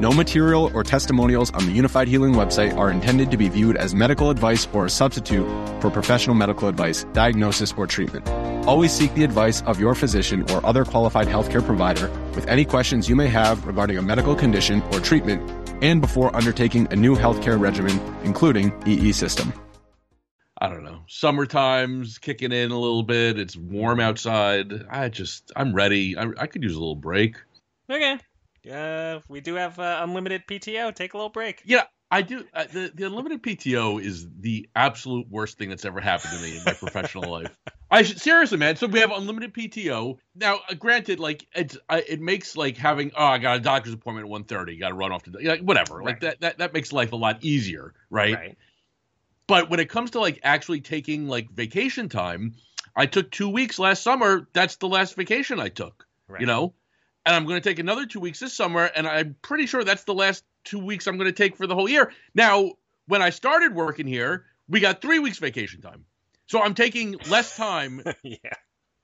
No material or testimonials on the Unifyd Healing website are intended to be viewed as medical advice or a substitute for professional medical advice, diagnosis, or treatment. Always seek the advice of your physician or other qualified healthcare provider with any questions you may have regarding a medical condition or treatment and before undertaking a new healthcare regimen, including EE system. I don't know. Summertime's kicking in a little bit. It's warm outside. I just, I'm ready. I, I could use a little break. Okay. Uh, we do have uh, unlimited PTO. Take a little break. Yeah, I do. Uh, the the unlimited PTO is the absolute worst thing that's ever happened to me in my professional life. I should, seriously, man. So we have unlimited PTO now. Uh, granted, like it's uh, it makes like having oh I got a doctor's appointment at one thirty. Got to run off to like whatever. Right. Like that, that that makes life a lot easier, right? Right. But when it comes to like actually taking like vacation time, I took two weeks last summer. That's the last vacation I took. Right. You know, and I'm going to take another two weeks this summer, and I'm pretty sure that's the last two weeks I'm going to take for the whole year. Now, when I started working here, we got three weeks vacation time, so I'm taking less time yeah.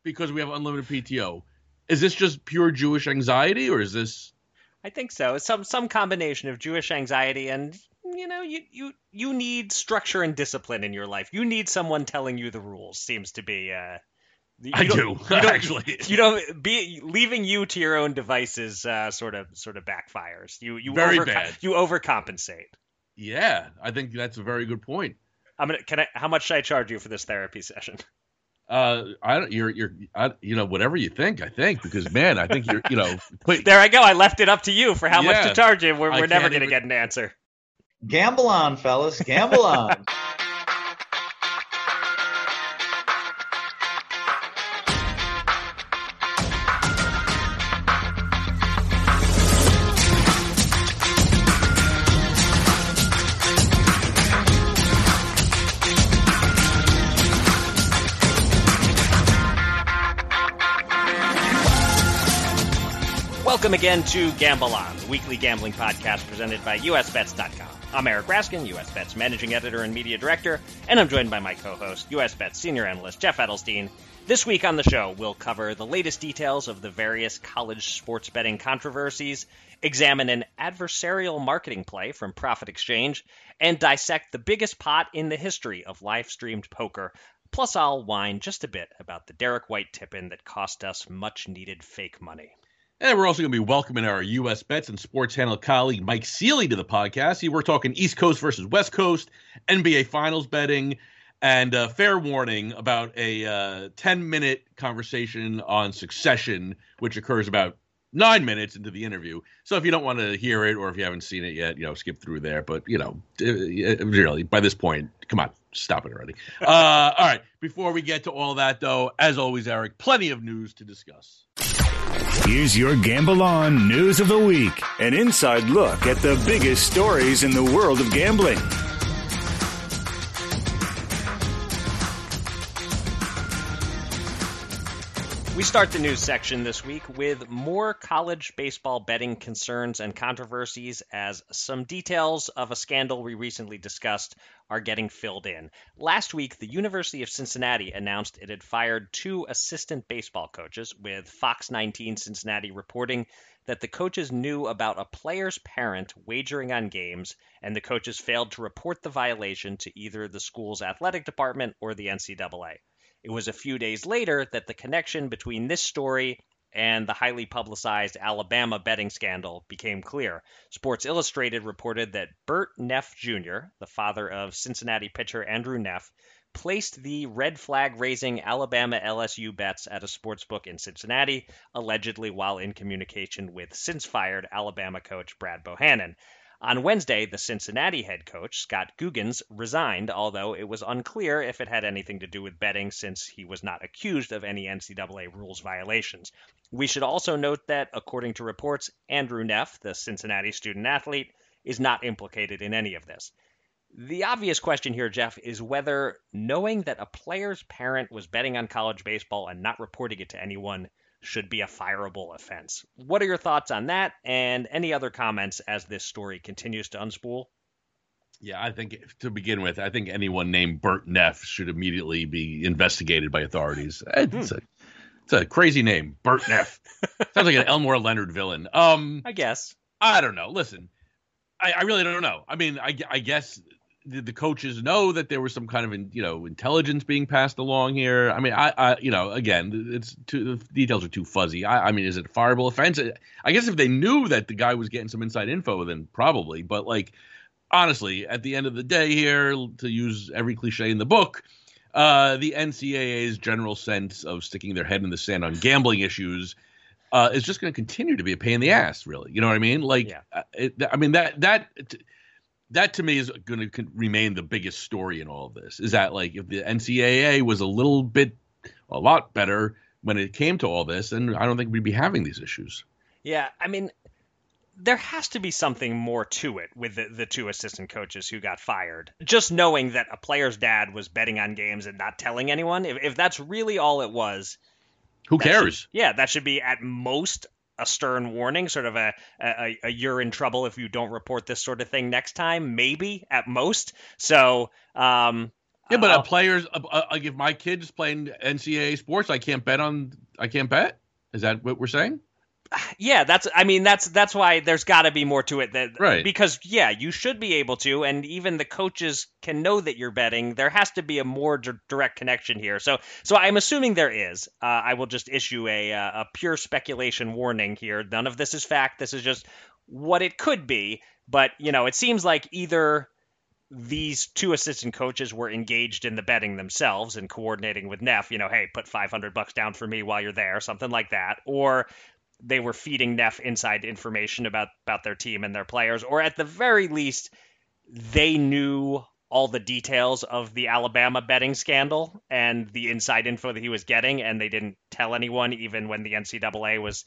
because we have unlimited PTO. Is this just pure Jewish anxiety, or is this? I think so. It's some some combination of Jewish anxiety and you know you you you need structure and discipline in your life. You need someone telling you the rules. Seems to be. Uh, you I don't- you don't- actually. You don't be leaving you to your own devices. Uh, sort of sort of backfires. You you Very overco- bad. You overcompensate. Yeah, I think that's a very good point. I'm gonna. Can I? How much should I charge you for this therapy session? Uh, I don't. You're you're. I, you know, whatever you think. I think because man, I think you're. You know, put, There I go. I left it up to you for how much to charge you. We're, I we're never gonna even- get an answer. Gamble on, fellas. Gamble on. Welcome again to Gamble On, the weekly gambling podcast presented by USBets.com. I'm Eric Raskin, USBets managing editor and media director, and I'm joined by my co-host, USBets senior analyst Jeff Edelstein. This week on the show, we'll cover the latest details of the various college sports betting controversies, examine an adversarial marketing play from Prophet Exchange, and dissect the biggest pot in the history of live-streamed poker. Plus, I'll whine just a bit about the Derrick White tip-in that cost us much-needed fake money. And we're also going to be welcoming our U.S. bets and Sports Handle colleague Mike Seely to the podcast. We're talking East Coast versus West Coast, NBA Finals betting, and uh, fair warning about a uh, 10 minute conversation on succession, which occurs about nine minutes into the interview. So if you don't want to hear it or if you haven't seen it yet, you know, skip through there. But, you know, uh, really, by this point, come on, stop it already. Uh, all right. Before we get to all that, though, as always, Eric, plenty of news to discuss. Here's your Gamble On News of the Week an inside look at the biggest stories in the world of gambling. We start the news section this week with more college baseball betting concerns and controversies as some details of a scandal we recently discussed are getting filled in. Last week, the University of Cincinnati announced it had fired two assistant baseball coaches, with Fox 19 Cincinnati reporting that the coaches knew about a player's parent wagering on games, and the coaches failed to report the violation to either the school's athletic department or the NCAA. It was a few days later that the connection between this story and the highly publicized Alabama betting scandal became clear. Sports Illustrated reported that Bert Neff Jr., the father of Cincinnati pitcher Andrew Neff, placed the red flag raising Alabama LSU bets at a sports book in Cincinnati, allegedly while in communication with since fired Alabama coach Brad Bohannon. On Wednesday, the Cincinnati head coach, Scott Googins, resigned, although it was unclear if it had anything to do with betting since he was not accused of any NCAA rules violations. We should also note that, according to reports, Andrew Neff, the Cincinnati student athlete, is not implicated in any of this. The obvious question here, Jeff, is whether knowing that a player's parent was betting on college baseball and not reporting it to anyone should be a fireable offense. What are your thoughts on that and any other comments as this story continues to unspool? Yeah, I think to begin with, I think anyone named Bert Neff should immediately be investigated by authorities. It's a, it's a crazy name, Bert Neff. Sounds like an Elmore Leonard villain. Um, I guess. I don't know. Listen, I, I really don't know. I mean, I, I guess the, the coaches know that there was some kind of you know intelligence being passed along here. I mean, I, I you know again, it's too, the details are too fuzzy. I, I mean, is it a fireable offense? I guess if they knew that the guy was getting some inside info, then probably. But like honestly, at the end of the day, here to use every cliche in the book. Uh, the NCAA's general sense of sticking their head in the sand on gambling issues uh, is just going to continue to be a pain in the ass. Really, you know what I mean? Like, Yeah. uh, it, I mean that that that to me is going to remain the biggest story in all of this. Is that like if the NCAA was a little bit, a lot better when it came to all this, then I don't think we'd be having these issues. Yeah, I mean, there has to be something more to it with the, the two assistant coaches who got fired. Just knowing that a player's dad was betting on games and not telling anyone, if, if that's really all it was, Who cares? should- yeah, that should be at most a stern warning, sort of a, a, a you're in trouble if you don't report this sort of thing next time, maybe at most. So, um, Yeah, but uh, players, uh, uh, like if my kid's playing NCAA sports, I can't bet on. I can't bet. Is that what we're saying? Yeah, that's I mean that's that's why there's got to be more to it that Right. because yeah, you should be able to and even the coaches can know that you're betting. There has to be a more di- direct connection here. So so I'm assuming there is. Uh, I will just issue a uh, a pure speculation warning here. None of this is fact. This is just what it could be, but you know, it seems like either these two assistant coaches were engaged in the betting themselves and coordinating with Neff, you know, hey, put 500 bucks down for me while you're there, something like that, or they were feeding Neff inside information about about their team and their players, or at the very least, they knew all the details of the Alabama betting scandal and the inside info that he was getting, and they didn't tell anyone, even when the NCAA was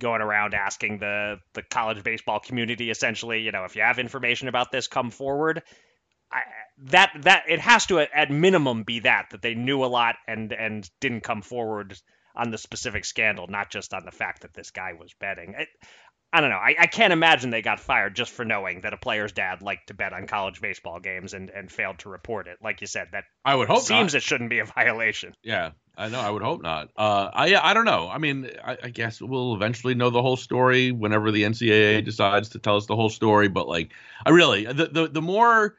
going around asking the the college baseball community, essentially, you know, if you have information about this, come forward. I, that that it has to at minimum be that that they knew a lot and and didn't come forward on the specific scandal, not just on the fact that this guy was betting. It, I don't know. I, I can't imagine they got fired just for knowing that a player's dad liked to bet on college baseball games and, and failed to report it. Like you said, that I would hope seems not. it shouldn't be a violation. Yeah, I know. I would hope not. Uh, I I don't know. I mean, I, I guess we'll eventually know the whole story whenever the NCAA decides to tell us the whole story. But like, I really the the, the more,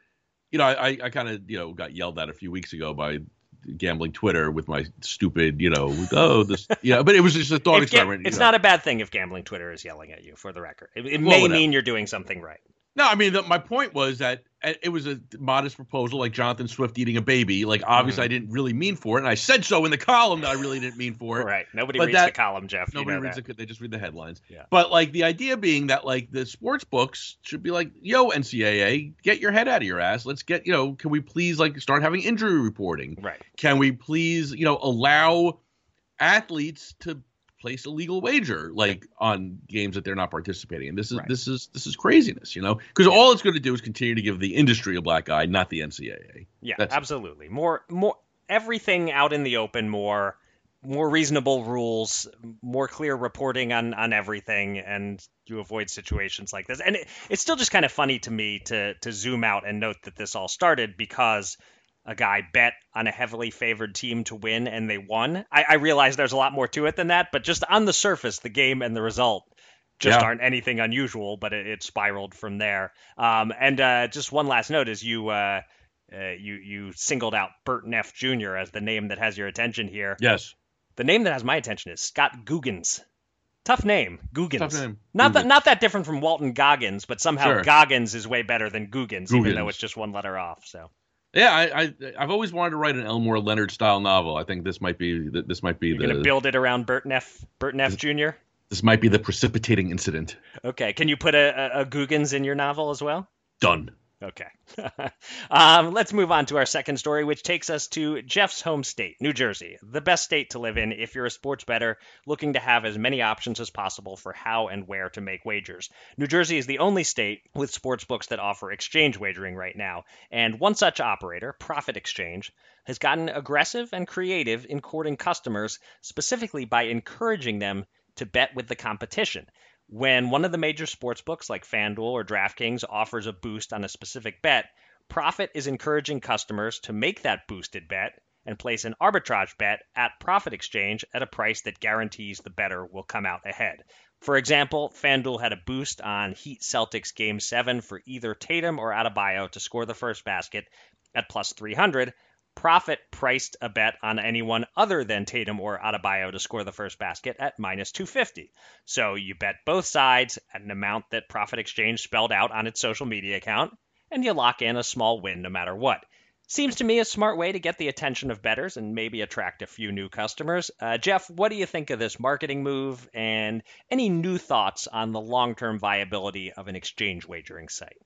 you know, I I kind of you know got yelled at a few weeks ago by gambling Twitter with my stupid, you know, oh this, yeah. But it was just a thought experiment. it's know. not a bad thing if gambling Twitter is yelling at you, for the record. It, it may mean you're doing something right. No, I mean, the, my point was that uh, it was a modest proposal, like Jonathan Swift eating a baby. Like, obviously, I didn't really mean for it, and I said so in the column that I really didn't mean for it. Right. Nobody But reads that- the column, Jeff. Nobody you know reads it; they just read the headlines. Yeah. But like the idea being that like the sports books should be like, "Yo, NCAA, get your head out of your ass. Let's get you know, can we please like start having injury reporting? Right. Can we please you know allow athletes to place a legal wager like on games that they're not participating in? This is Right. this is this is craziness, you know, because all it's going to do is continue to give the industry a black eye, not the NCAA. Yeah, That's- absolutely. More, more, everything out in the open. More, more reasonable rules. More clear reporting on on everything, and you avoid situations like this. And it, it's still just kind of funny to me to to zoom out and note that this all started because a guy bet on a heavily favored team to win and they won. I, I realize there's a lot more to it than that, but just on the surface, the game and the result just Yeah. aren't anything unusual. But it, it spiraled from there. Um, and uh, just one last note: is you. Uh, uh, you you singled out Bert Neff Jr. as the name that has your attention here. Yes, The name that has my attention is Scott Googins. Tough name, Googins. Tough name. Not that not that different from Walton Goggins, but somehow Sure. Goggins is way better than Googins, even though it's just one letter off. So Yeah, I, I I've always wanted to write an Elmore Leonard style novel. I think this might be this might be You're the going to build it around Bert Neff, Bert Neff Jr. this might be the precipitating incident. Okay. Can you put a, a, a Googins in your novel as well? Done. Okay. um, let's move on to our second story, which takes us to Jeff's home state, New Jersey, the best state to live in if you're a sports bettor looking to have as many options as possible for how and where to make wagers. New Jersey is the only state with sports books that offer exchange wagering right now, and one such operator, Prophet Exchange, has gotten aggressive and creative in courting customers specifically by encouraging them to bet with the competition when one of the major sports books like FanDuel or DraftKings offers a boost on a specific bet, Prophet is encouraging customers to make that boosted bet and place an arbitrage bet at Prophet Exchange at a price that guarantees the better will come out ahead. For example, FanDuel had a boost on Heat Celtics Game 7 for either Tatum or Adebayo to score the first basket at plus 300, Prophet priced a bet on anyone other than Tatum or Adebayo to score the first basket at minus 250. So you bet both sides at an amount that Prophet Exchange spelled out on its social media account, and you lock in a small win no matter what. Seems to me a smart way to get the attention of bettors and maybe attract a few new customers. Uh, Jeff, what do you think of this marketing move and any new thoughts on the long term viability of an exchange wagering site?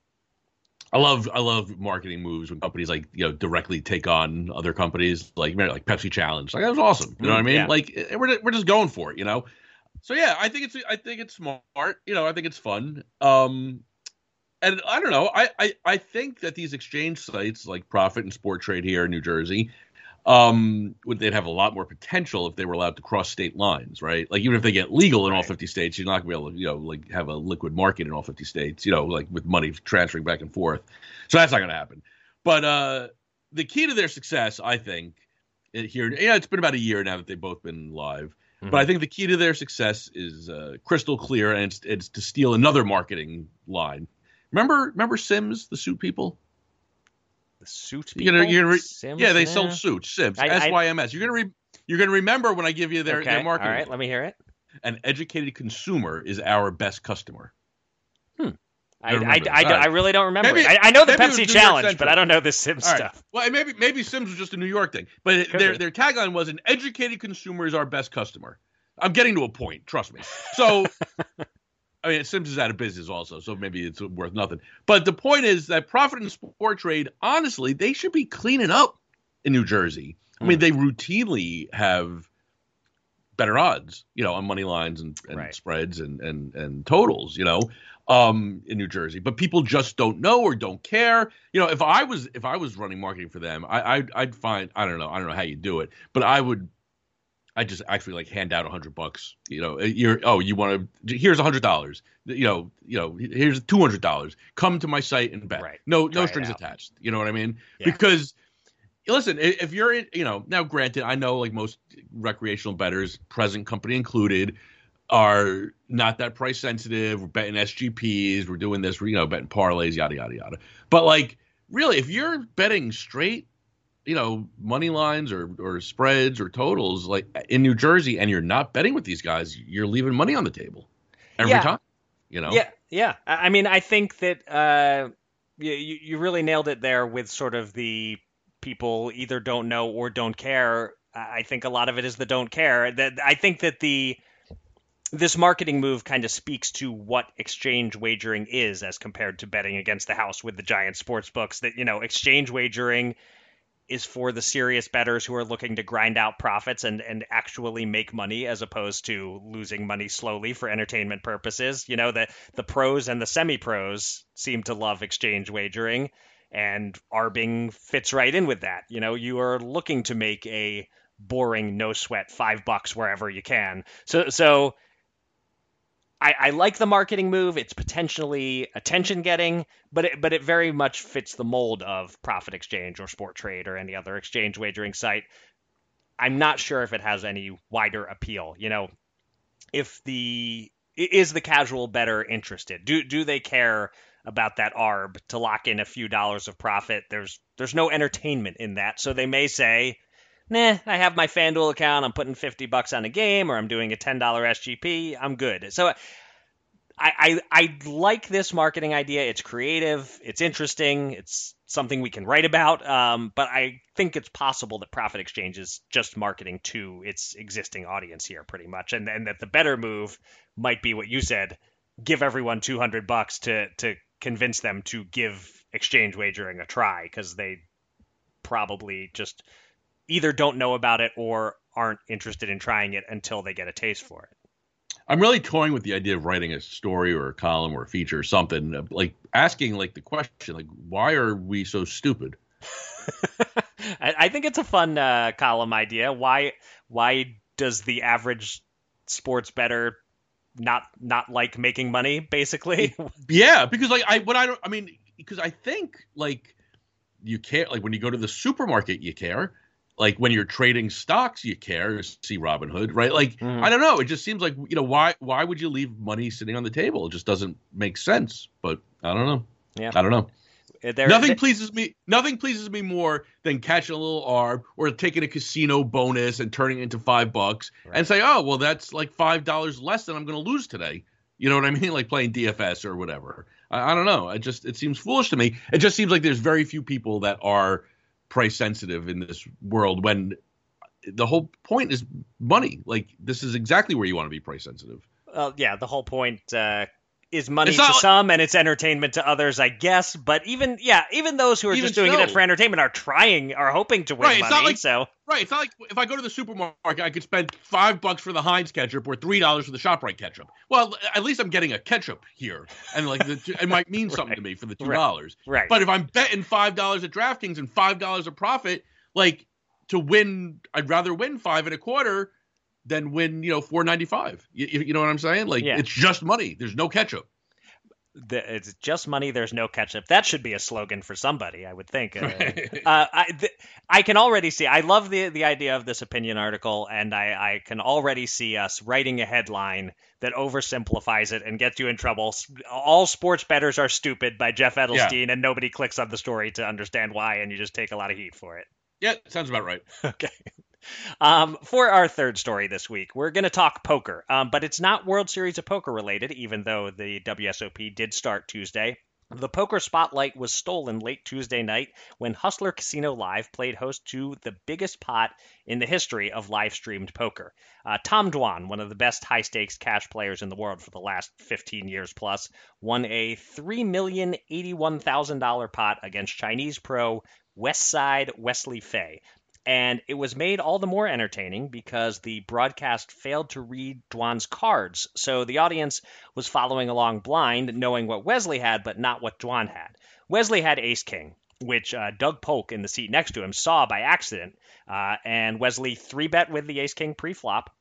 I love I love marketing moves when companies like you know directly take on other companies like like Pepsi Challenge. Like that was awesome. You know what I mean? Yeah. like eh, we're we're just going for it you know? So yeah I think it's I think it's smart you know I think it's fun. Um and I don't know I I, I think that these exchange sites like Prophet and Sporttrade here in New Jersey um would they'd have a lot more potential if they were allowed to cross state lines right? Like even if they get legal in all 50 states you're not gonna be able to you know like have a liquid market in all 50 states you know like with money transferring back and forth. So that's not gonna happen. But uh the key to their success i think here yeah it's been about a year now that they've both been live but i think the key to their success is uh crystal clear and it's, it's to steal another marketing line. Remember remember Syms the suit people The suit you're gonna, you're gonna re- Syms? yeah, they Nah. sell suits, Syms, I- I- S Y M S. You're gonna re- you're gonna remember when I give you their, okay. there marketing. All right, let me hear it. An educated consumer is our best customer. Hmm. I, I. I, All right. I really don't remember. Maybe- I, I know the Pepsi Challenge, but I don't know the Syms right. stuff. Well, maybe maybe Syms was just a New York thing, but Could their be. their tagline was an educated consumer is our best customer. I'm getting to a point, trust me. So, I mean, Syms is out of business also, so maybe it's worth nothing. But the point is that Prophet and Sporttrade, honestly, they should be cleaning up in New Jersey. I Hmm. mean, they routinely have better odds, you know, on money lines and, and Right. spreads and, and and totals, you know, um, in New Jersey. But people just don't know or don't care. You know, if I was if I was running marketing for them, I I'd, I'd find I don't know I don't know how you do it, but I would. I just actually like hand out a hundred bucks. You know, you're oh you want to here's a hundred dollars. You know, you know here's two hundred dollars. Come to my site and bet. Right. No Try no strings out. attached. You know what I mean? Yeah. Because listen, if you're in, you know, now granted, I know like most recreational betters, present company included, are not that price sensitive. We're betting SGPs, we're doing this, we're you know, betting parlays, yada yada yada. But like, really, if you're betting straight, you know, money lines or or spreads or totals, like in New Jersey, and you're not betting with these guys, you're leaving money on the table every Yeah. time. You know, Yeah, yeah. I mean, I think that uh, you, you really nailed it there with sort of the people either don't know or don't care. I I think a lot of it is the don't care. That I think that the this marketing move kind of speaks to what exchange wagering is as compared to betting against the house with the giant sports books. That you know, exchange wagering is for the serious bettors who are looking to grind out profits and, and actually make money as opposed to losing money slowly for entertainment purposes. You know, the, the pros and the semi pros seem to love exchange wagering, and Arbing fits right in with that. You know, you are looking to make a boring, no sweat five bucks wherever you can. So, so I, I like the marketing move. It's potentially attention getting, but it, but it very much fits the mold of Prophet Exchange or Sporttrade or any other exchange wagering site. I'm not sure if it has any wider appeal. You know, if the is the casual better interested? Do do they care about that arb to lock in a few dollars of profit? There's there's no entertainment in that, so they may say, "Nah, I have my FanDuel account. I'm putting 50 bucks on a game, or I'm doing a $10 SGP. I'm good." So I, I I like this marketing idea. It's creative. It's interesting. It's something we can write about. Um, but I think it's possible that Prophet Exchange is just marketing to its existing audience here, pretty much, and and that the better move might be what you said: give everyone two hundred bucks to to convince them to give exchange wagering a try because they probably just either don't know about it or aren't interested in trying it until they get a taste for it. I'm really toying with the idea of writing a story or a column or a feature or something, like asking like the question, like why are we so stupid? I think it's a fun uh, column idea. Why why does the average sports better not not like making money? Basically, yeah, because like I what I don't I mean because I think like you care like when you go to the supermarket you care like when you're trading stocks you care see robinhood right? Like mm. i don't know. It just seems like you know why why would you leave money sitting on the table? It just doesn't make sense but i don't know. Yeah. I don't know. Uh, there, nothing there, pleases me nothing pleases me more than catching a little arb or taking a casino bonus and turning it into five bucks right. and say oh well that's like five dollars less than i'm going to lose today. You know what i mean? Like playing dfs or whatever. I, I don't know. It just it seems foolish to me. It just seems like there's very few people that are price sensitive in this world when the whole point is money. Like this is exactly where you want to be price sensitive. Well, yeah, the whole point uh, is money to some and it's entertainment to others, I guess. But even yeah, even those who are just doing so. it for entertainment are trying, are hoping to win right, money. Like, so right, it's not like if I go to the supermarket, I could spend five bucks for the Heinz ketchup or three dollars for the Shoprite ketchup. Well, at least I'm getting a ketchup here, and like the, it might mean something right. to me for the two dollars. Right. right. But if I'm betting five dollars at DraftKings and five dollars a Prophet, like to win, I'd rather win five and a quarter than win, you know, four ninety five. You, you know what I'm saying? Like yeah. it's just money. There's no ketchup the, it's just money. There's no ketchup. That should be a slogan for somebody, I would think. uh, I, th- I can already see. I love the the idea of this opinion article, and I, I can already see us writing a headline that oversimplifies it and gets you in trouble. All sports betters are stupid by Jeff Edelstein, yeah. and nobody clicks on the story to understand why, and you just take a lot of heat for it. Yeah, sounds about right. okay. Um, for our third story this week, we're going to talk poker, um, but it's not World Series of Poker related, even though the WSOP did start Tuesday. The poker spotlight was stolen late Tuesday night when Hustler Casino Live played host to the biggest pot in the history of live streamed poker. Uh, Tom Dwan, one of the best high stakes cash players in the world for the last 15 years plus, won a $3,081,000 pot against Chinese pro Westside Wesley Fei. And it was made all the more entertaining because the broadcast failed to read Dwan's cards. So the audience was following along blind, knowing what Wesley had, but not what Dwan had. Wesley had Ace King, which uh, Doug Polk in the seat next to him saw by accident. Uh, and Wesley three bet with the Ace King pre-flop.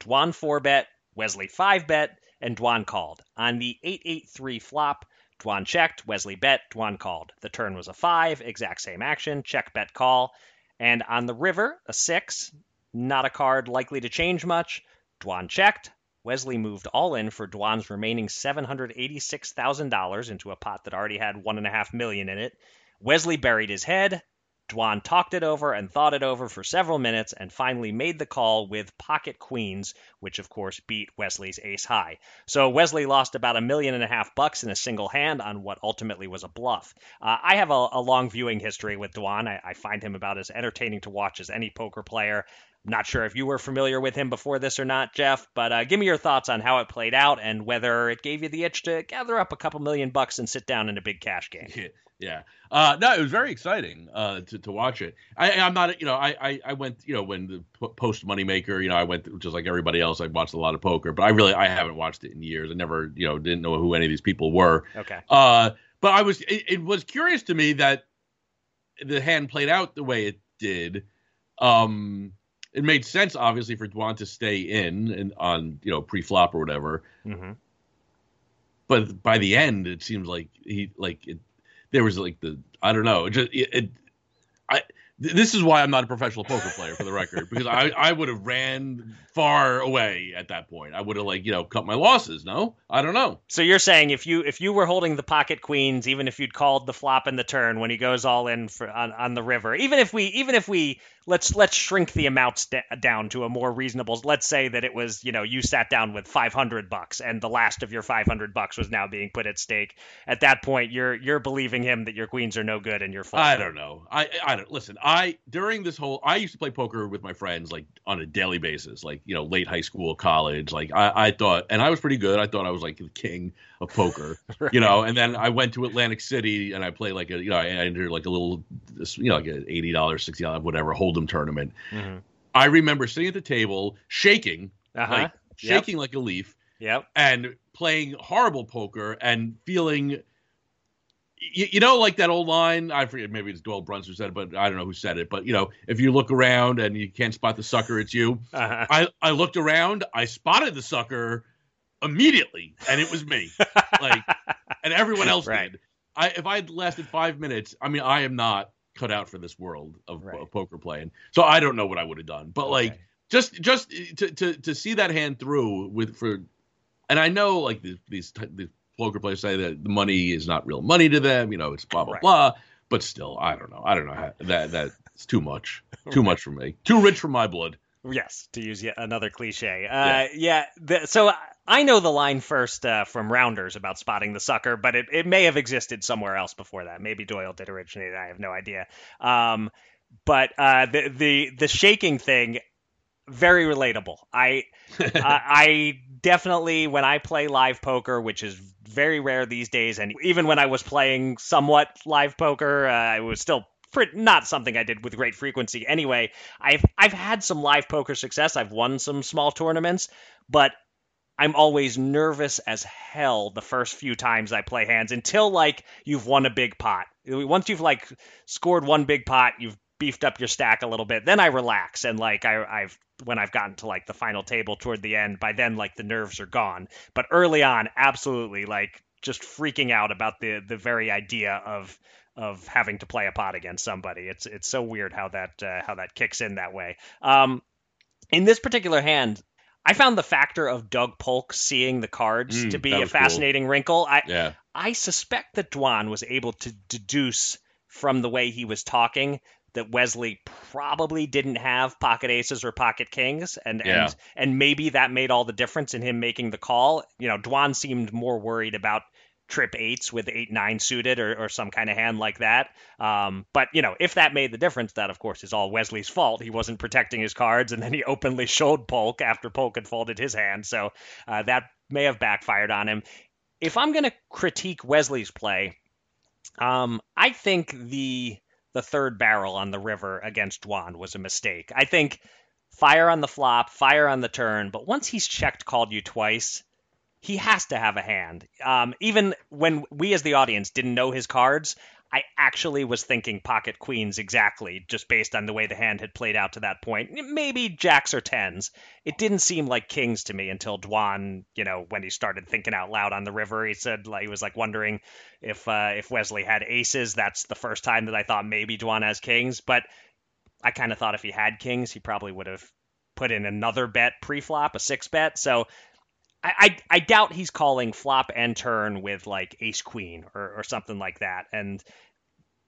Dwan four bet, Wesley five bet, and Dwan called. On the 883 flop, Dwan checked, Wesley bet, Dwan called. The turn was a five, exact same action, check, bet, call. And on the river, a six, not a card likely to change much. Dwan checked. Wesley moved all in for Dwan's remaining $786,000 into a pot that already had 1.5 million in it. Wesley buried his head. Dwan talked it over and thought it over for several minutes and finally made the call with pocket queens, which of course beat Wesley's ace high. So Wesley lost about a million and a half bucks in a single hand on what ultimately was a bluff. Uh, I have a, a, long viewing history with Dwan. I, I find him about as entertaining to watch as any poker player. Not sure if you were familiar with him before this or not, Jeff, but uh, give me your thoughts on how it played out and whether it gave you the itch to gather up a couple million bucks and sit down in a big cash game. Yeah. Uh, no, it was very exciting uh, to, to watch it. I, am not, you know, I, I, I, went, you know, when the post Moneymaker, you know, I went just like everybody else. I watched a lot of poker, but I really, I haven't watched it in years. I never, you know, didn't know who any of these people were. Okay. Uh, but I was, it, it was curious to me that the hand played out the way it did. Um, it made sense, obviously, for Dwan to stay in and on, you know, pre-flop or whatever. Mm-hmm. But by the end, it seems like he, like it there was like the I don't know, just it, it I this is why I'm not a professional poker player for the record because I, I would have ran far away at that point. I would have like you know cut my losses. No, I don't know. So you're saying if you if you were holding the pocket queens, even if you'd called the flop and the turn when he goes all in for on, on the river, even if we even if we let's let's shrink the amounts d- down to a more reasonable. Let's say that it was you know you sat down with 500 bucks and the last of your 500 bucks was now being put at stake. At that point, you're you're believing him that your queens are no good and you're. Full. I don't know. I I don't listen. I during this whole I used to play poker with my friends like on a daily basis, like you know late high school, college. Like I I thought, and I was pretty good. I thought I was like the king of poker, right. you know. And then I went to Atlantic City and I played like a you know I entered like a little you know like an eighty dollars, sixty dollars, whatever hold'em tournament. Mm-hmm. I remember sitting at the table shaking, uh-huh. like shaking yep. like a leaf. Yep. And playing horrible poker and feeling you, you, know, like that old line. I forget, maybe it's Doyle Brunson said it, but I don't know who said it. But you know, if you look around and you can't spot the sucker, it's you. Uh-huh. I I looked around, I spotted the sucker immediately, and it was me. like, and everyone else right. did. I if I had lasted five minutes, I mean, I am not cut out for this world of, right. of poker playing. So I don't know what I would have done. But okay. like, just just to, to to see that hand through with for, and I know like these these, these poker players say that the money is not real money to them. You know, it's blah blah right. blah. But still, I don't know. I don't know how, that that's too much. Too right. much for me. Too rich for my blood. Yes, to use yet another cliche. Uh, yeah. yeah the, so I know the line first uh, from Rounders about spotting the sucker, but it, it may have existed somewhere else before that. Maybe Doyle did originate. I have no idea. Um, but uh, the the the shaking thing, very relatable. I I definitely when I play live poker, which is very rare these days, and even when I was playing somewhat live poker, uh, I was still not something I did with great frequency. Anyway, I've I've had some live poker success. I've won some small tournaments, but I'm always nervous as hell the first few times I play hands until like you've won a big pot. Once you've like scored one big pot, you've beefed up your stack a little bit. Then I relax and like I, I've when I've gotten to like the final table toward the end, by then like the nerves are gone. But early on, absolutely like just freaking out about the the very idea of of having to play a pot against somebody. It's it's so weird how that uh, how that kicks in that way. Um, in this particular hand, I found the factor of Doug Polk seeing the cards mm, to be a fascinating cool. wrinkle. I yeah. I suspect that Dwan was able to deduce from the way he was talking that Wesley probably didn't have pocket aces or pocket kings, and yeah. and and maybe that made all the difference in him making the call. You know, Dwan seemed more worried about trip eights with eight nine suited or, or some kind of hand like that. Um, but you know, if that made the difference, that of course is all Wesley's fault. He wasn't protecting his cards, and then he openly showed Polk after Polk had folded his hand. So uh, that may have backfired on him. If I'm going to critique Wesley's play, um, I think the the third barrel on the river against Dwan was a mistake. I think fire on the flop, fire on the turn, but once he's checked called you twice, he has to have a hand. Um, even when we as the audience didn't know his cards, I actually was thinking pocket queens exactly, just based on the way the hand had played out to that point. Maybe jacks or tens. It didn't seem like kings to me until Dwan, you know, when he started thinking out loud on the river. He said like he was like wondering if uh, if Wesley had aces. That's the first time that I thought maybe Dwan has kings, but I kind of thought if he had kings, he probably would have put in another bet pre-flop, a six bet. So I, I, I doubt he's calling flop and turn with like ace queen or, or something like that. And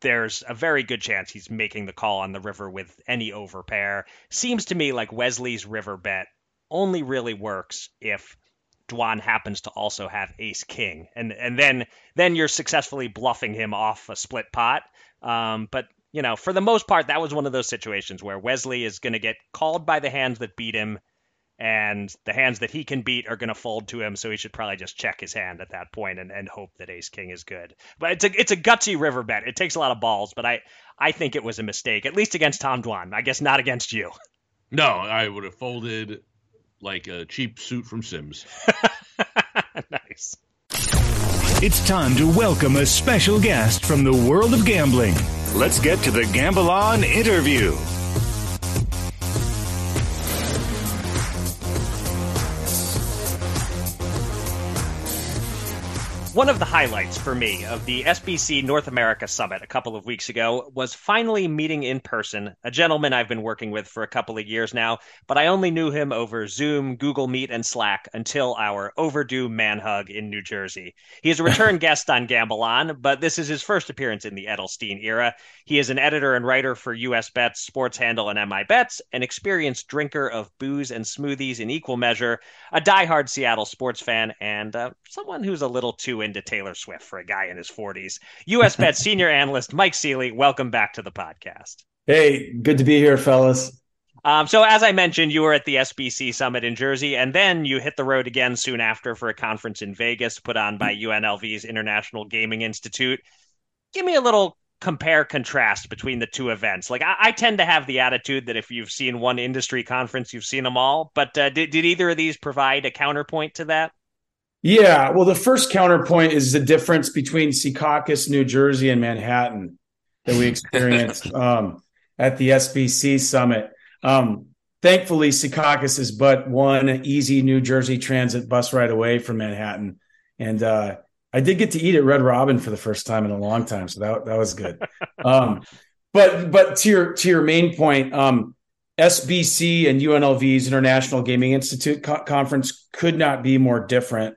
there's a very good chance he's making the call on the river with any overpair. Seems to me like Wesley's river bet only really works if Dwan happens to also have ace king. And and then then you're successfully bluffing him off a split pot. Um, but you know, for the most part, that was one of those situations where Wesley is going to get called by the hands that beat him and the hands that he can beat are going to fold to him. So he should probably just check his hand at that point and, and hope that Ace King is good. But it's a it's a gutsy river bet. It takes a lot of balls, but I I think it was a mistake, at least against Tom Dwan. I guess not against you. No, I would have folded like a cheap suit from Syms. nice. It's time to welcome a special guest from the world of gambling. Let's get to the Gamble On interview. One of the highlights for me of the SBC North America Summit a couple of weeks ago was finally meeting in person a gentleman I've been working with for a couple of years now, but I only knew him over Zoom, Google Meet, and Slack until our overdue man hug in New Jersey. He is a return guest on Gamble On, but this is his first appearance in the Edelstein era. He is an editor and writer for US Bets, Sports Handle, and MI Bets, an experienced drinker of booze and smoothies in equal measure, a diehard Seattle sports fan, and uh, someone who's a little too into Taylor Swift for a guy in his 40s. US Bet senior analyst Mike Seely, welcome back to the podcast. Hey, good to be here, fellas. Um, so, as I mentioned, you were at the SBC Summit in Jersey, and then you hit the road again soon after for a conference in Vegas put on by UNLV's International Gaming Institute. Give me a little compare contrast between the two events. Like, I, I tend to have the attitude that if you've seen one industry conference, you've seen them all. But uh, did, did either of these provide a counterpoint to that? Yeah, well, the first counterpoint is the difference between Secaucus, New Jersey, and Manhattan that we experienced um, at the SBC summit. Um, thankfully, Secaucus is but one easy New Jersey transit bus ride away from Manhattan, and uh, I did get to eat at Red Robin for the first time in a long time, so that that was good. um, but but to your to your main point, um, SBC and UNLV's International Gaming Institute co- conference could not be more different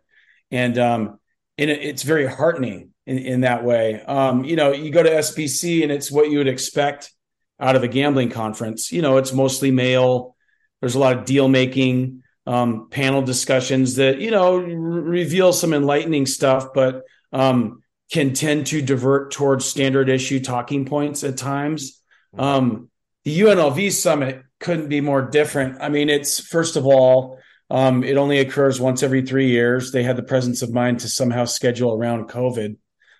and um, and it, it's very heartening in, in that way. Um, you know, you go to SBC and it's what you would expect out of a gambling conference. You know, it's mostly male. There's a lot of deal making, um, panel discussions that you know r- reveal some enlightening stuff, but um, can tend to divert towards standard issue talking points at times. Um, the UNLV summit couldn't be more different. I mean, it's first of all, um, it only occurs once every three years. They had the presence of mind to somehow schedule around COVID.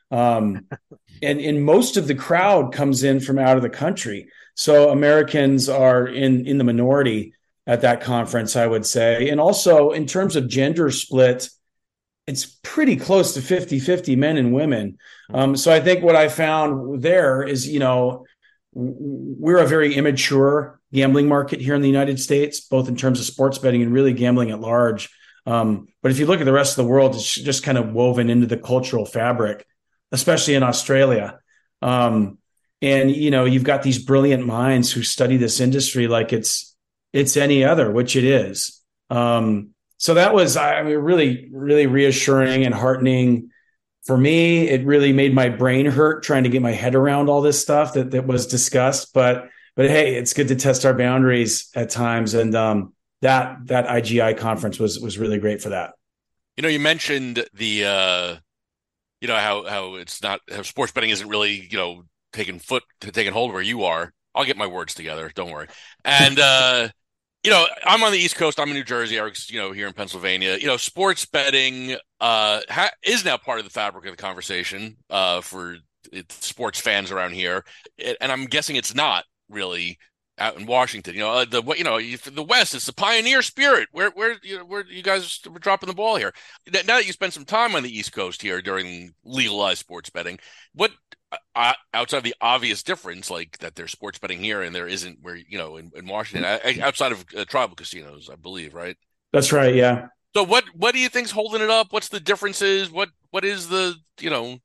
Um, and, and most of the crowd comes in from out of the country. So Americans are in, in the minority at that conference, I would say. And also in terms of gender split, it's pretty close to 50 50 men and women. Um, so I think what I found there is, you know, we're a very immature gambling market here in the United States, both in terms of sports betting and really gambling at large. Um, but if you look at the rest of the world, it's just kind of woven into the cultural fabric, especially in Australia. Um, and you know, you've got these brilliant minds who study this industry like it's it's any other, which it is. Um, so that was, I mean, really, really reassuring and heartening for me, it really made my brain hurt trying to get my head around all this stuff that, that was discussed. But but hey, it's good to test our boundaries at times, and um, that that IGI conference was was really great for that. You know, you mentioned the uh, you know how how it's not how sports betting isn't really you know taking foot taking hold where you are. I'll get my words together. Don't worry. And uh, you know, I'm on the East Coast. I'm in New Jersey. Eric's, you know, here in Pennsylvania. You know, sports betting uh, ha- is now part of the fabric of the conversation uh, for sports fans around here, it, and I'm guessing it's not really out in Washington. You know, uh, the you know the West is the pioneer spirit. Where where you know, where you guys were dropping the ball here. Now that you spent some time on the East Coast here during legalized sports betting, what uh, outside of the obvious difference, like that there's sports betting here and there isn't where you know in, in Washington, outside of uh, tribal casinos, I believe, right? That's right. Yeah. So what what do you think's holding it up? What's the differences? What what is the you know?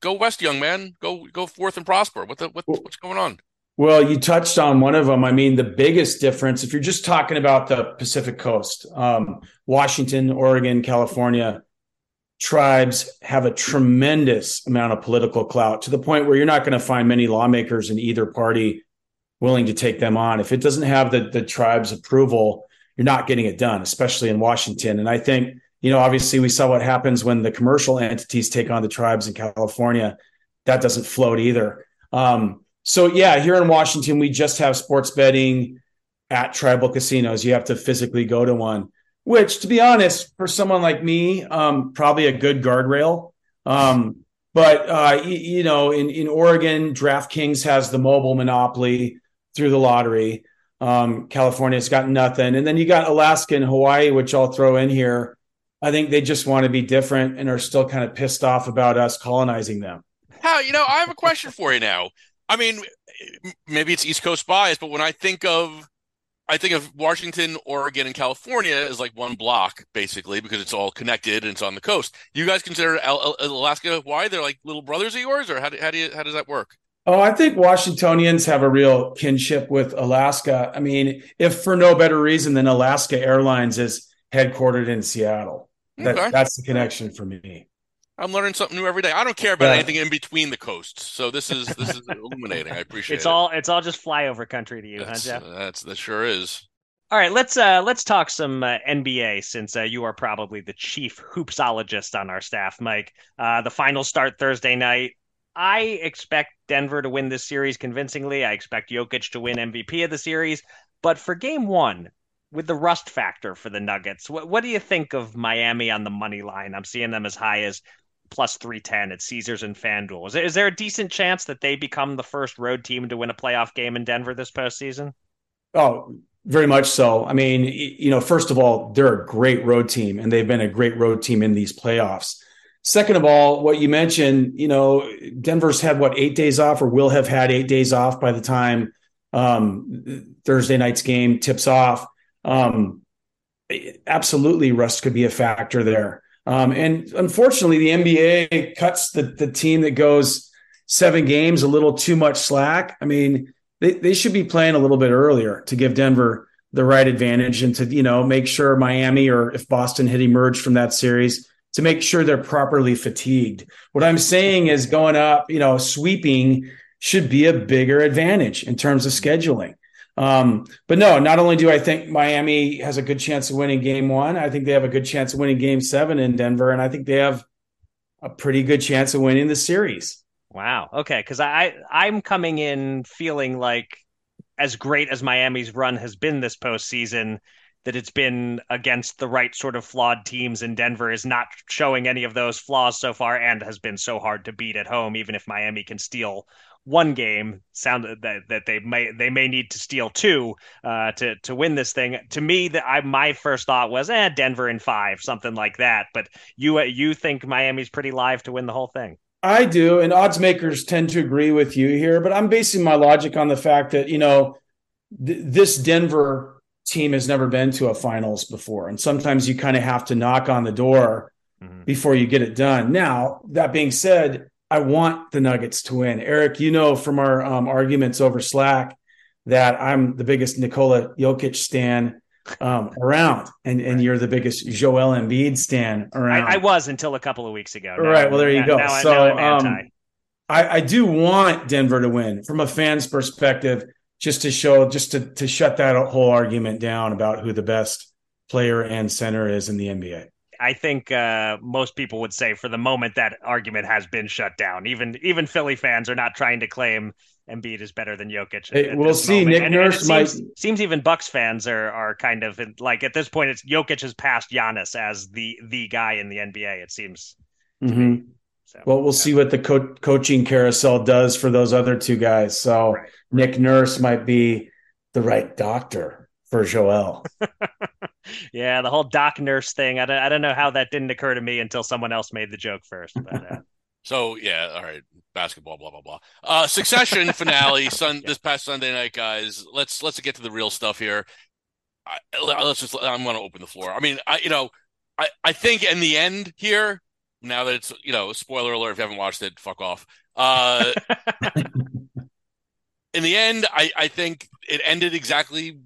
Go west, young man. Go go forth and prosper. What the what, what's going on? Well, you touched on one of them. I mean, the biggest difference, if you're just talking about the Pacific Coast, um, Washington, Oregon, California, tribes have a tremendous amount of political clout to the point where you're not going to find many lawmakers in either party willing to take them on. If it doesn't have the, the tribe's approval, you're not getting it done, especially in Washington. And I think, you know, obviously we saw what happens when the commercial entities take on the tribes in California. That doesn't float either. Um, so yeah, here in Washington, we just have sports betting at tribal casinos. You have to physically go to one, which to be honest, for someone like me, um, probably a good guardrail. Um, but uh, you, know, in, in Oregon, DraftKings has the mobile monopoly through the lottery. Um, California's got nothing. And then you got Alaska and Hawaii, which I'll throw in here. I think they just want to be different and are still kind of pissed off about us colonizing them. How, you know, I have a question for you now. I mean, maybe it's East Coast bias, but when I think of I think of Washington, Oregon, and California as like one block, basically, because it's all connected and it's on the coast. You guys consider Alaska why they're like little brothers of yours, or how do, how do you how does that work? Oh, I think Washingtonians have a real kinship with Alaska. I mean, if for no better reason than Alaska Airlines is headquartered in Seattle. That, okay. That's the connection for me. I'm learning something new every day. I don't care about yeah. anything in between the coasts. So this is this is illuminating. I appreciate it's it. all it's all just flyover country to you, that's, huh, Jeff? That's that sure is. All right, let's uh let's talk some uh, NBA since uh, you are probably the chief hoopsologist on our staff, Mike. Uh, the finals start Thursday night. I expect Denver to win this series convincingly. I expect Jokic to win MVP of the series. But for game one, with the rust factor for the Nuggets, what, what do you think of Miami on the money line? I'm seeing them as high as plus 310 at Caesars and FanDuel. Is there, a decent chance that they become the first road team to win a playoff game in Denver this postseason? Oh, very much so. I mean, you know, first of all, they're a great road team and they've been a great road team in these playoffs. Second of all, what you mentioned, you know, Denver's had what eight days off or will have had eight days off by the time um, Thursday night's game tips off. Um, absolutely, rust could be a factor there. Um, and unfortunately, the NBA cuts the, the team that goes seven games a little too much slack. I mean, they, they should be playing a little bit earlier to give Denver the right advantage and to, you know, make sure Miami or if Boston had emerged from that series to make sure they're properly fatigued. What I'm saying is going up, you know, sweeping should be a bigger advantage in terms of scheduling. Um, but no, not only do I think Miami has a good chance of winning game one, I think they have a good chance of winning game seven in Denver. And I think they have a pretty good chance of winning the series. Wow. Okay. Cause I, I'm coming in feeling like as great as Miami's run has been this postseason, that it's been against the right sort of flawed teams and Denver is not showing any of those flaws so far and has been so hard to beat at home even if Miami can steal one game sounded that, that they may they may need to steal two uh, to to win this thing. To me, that I my first thought was eh Denver in five, something like that. But you you think Miami's pretty live to win the whole thing? I do, and odds makers tend to agree with you here. But I'm basing my logic on the fact that you know th- this Denver team has never been to a finals before, and sometimes you kind of have to knock on the door mm-hmm. before you get it done. Now that being said I want the Nuggets to win. Eric, you know from our um, arguments over Slack that I'm the biggest Nikola Jokic stan um, around, and and you're the biggest Joel Embiid stan around. I, I was until a couple of weeks ago. Now, right. Well, there you go. Now, so now um, I, I do want Denver to win from a fan's perspective, just to show, just to to shut that whole argument down about who the best player and center is in the NBA. I think uh, most people would say for the moment that argument has been shut down. Even even Philly fans are not trying to claim Embiid is better than Jokic. Hey, we'll see. Moment. Nick and, Nurse and might seems, seems, even Bucks fans are are kind of like at this point it's Jokic has passed Giannis as the the guy in the NBA. It seems. Mm-hmm. So, well, we'll yeah. see what the co- coaching carousel does for those other two guys. So right. Nick Nurse might be the right doctor for Joel. yeah, the whole Doc Nurse thing. I don't, I don't know how that didn't occur to me until someone else made the joke first. But, uh... so yeah, all right, basketball, blah blah blah. Uh, Succession finale, sun yeah. this past Sunday night, guys. Let's let's get to the real stuff here. I, let's just. I'm going to open the floor. I mean, I you know, I I think in the end here, now that it's you know, spoiler alert if you haven't watched it, fuck off. Uh, in the end, I I think it ended exactly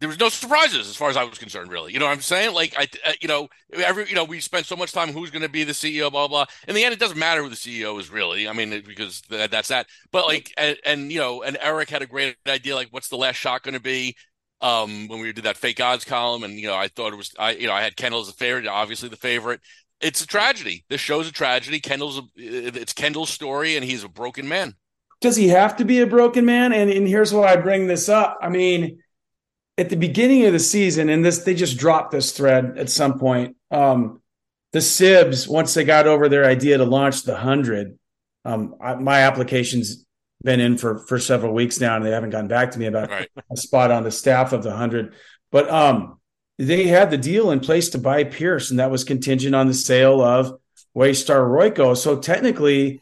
there was no surprises as far as I was concerned, really. You know what I'm saying? Like, I, uh, you know, every, you know, we spent so much time who's going to be the CEO, blah, blah. In the end, it doesn't matter who the CEO is really. I mean, because that, that's that. But like, and, and, you know, and Eric had a great idea, like, what's the last shot going to be? Um, when we did that fake odds column, and you know, I thought it was, I, you know, I had Kendall as a favorite, obviously the favorite. It's a tragedy. This show's a tragedy. Kendall's, a, it's Kendall's story, and he's a broken man. Does he have to be a broken man? And, and here's why I bring this up. I mean at the beginning of the season, and this they just dropped this thread at some point. Um, the Sibs, once they got over their idea to launch the hundred, um, I, my application's been in for for several weeks now, and they haven't gotten back to me about right. a spot on the staff of the hundred. But um, they had the deal in place to buy Pierce, and that was contingent on the sale of Waystar Royco. So technically,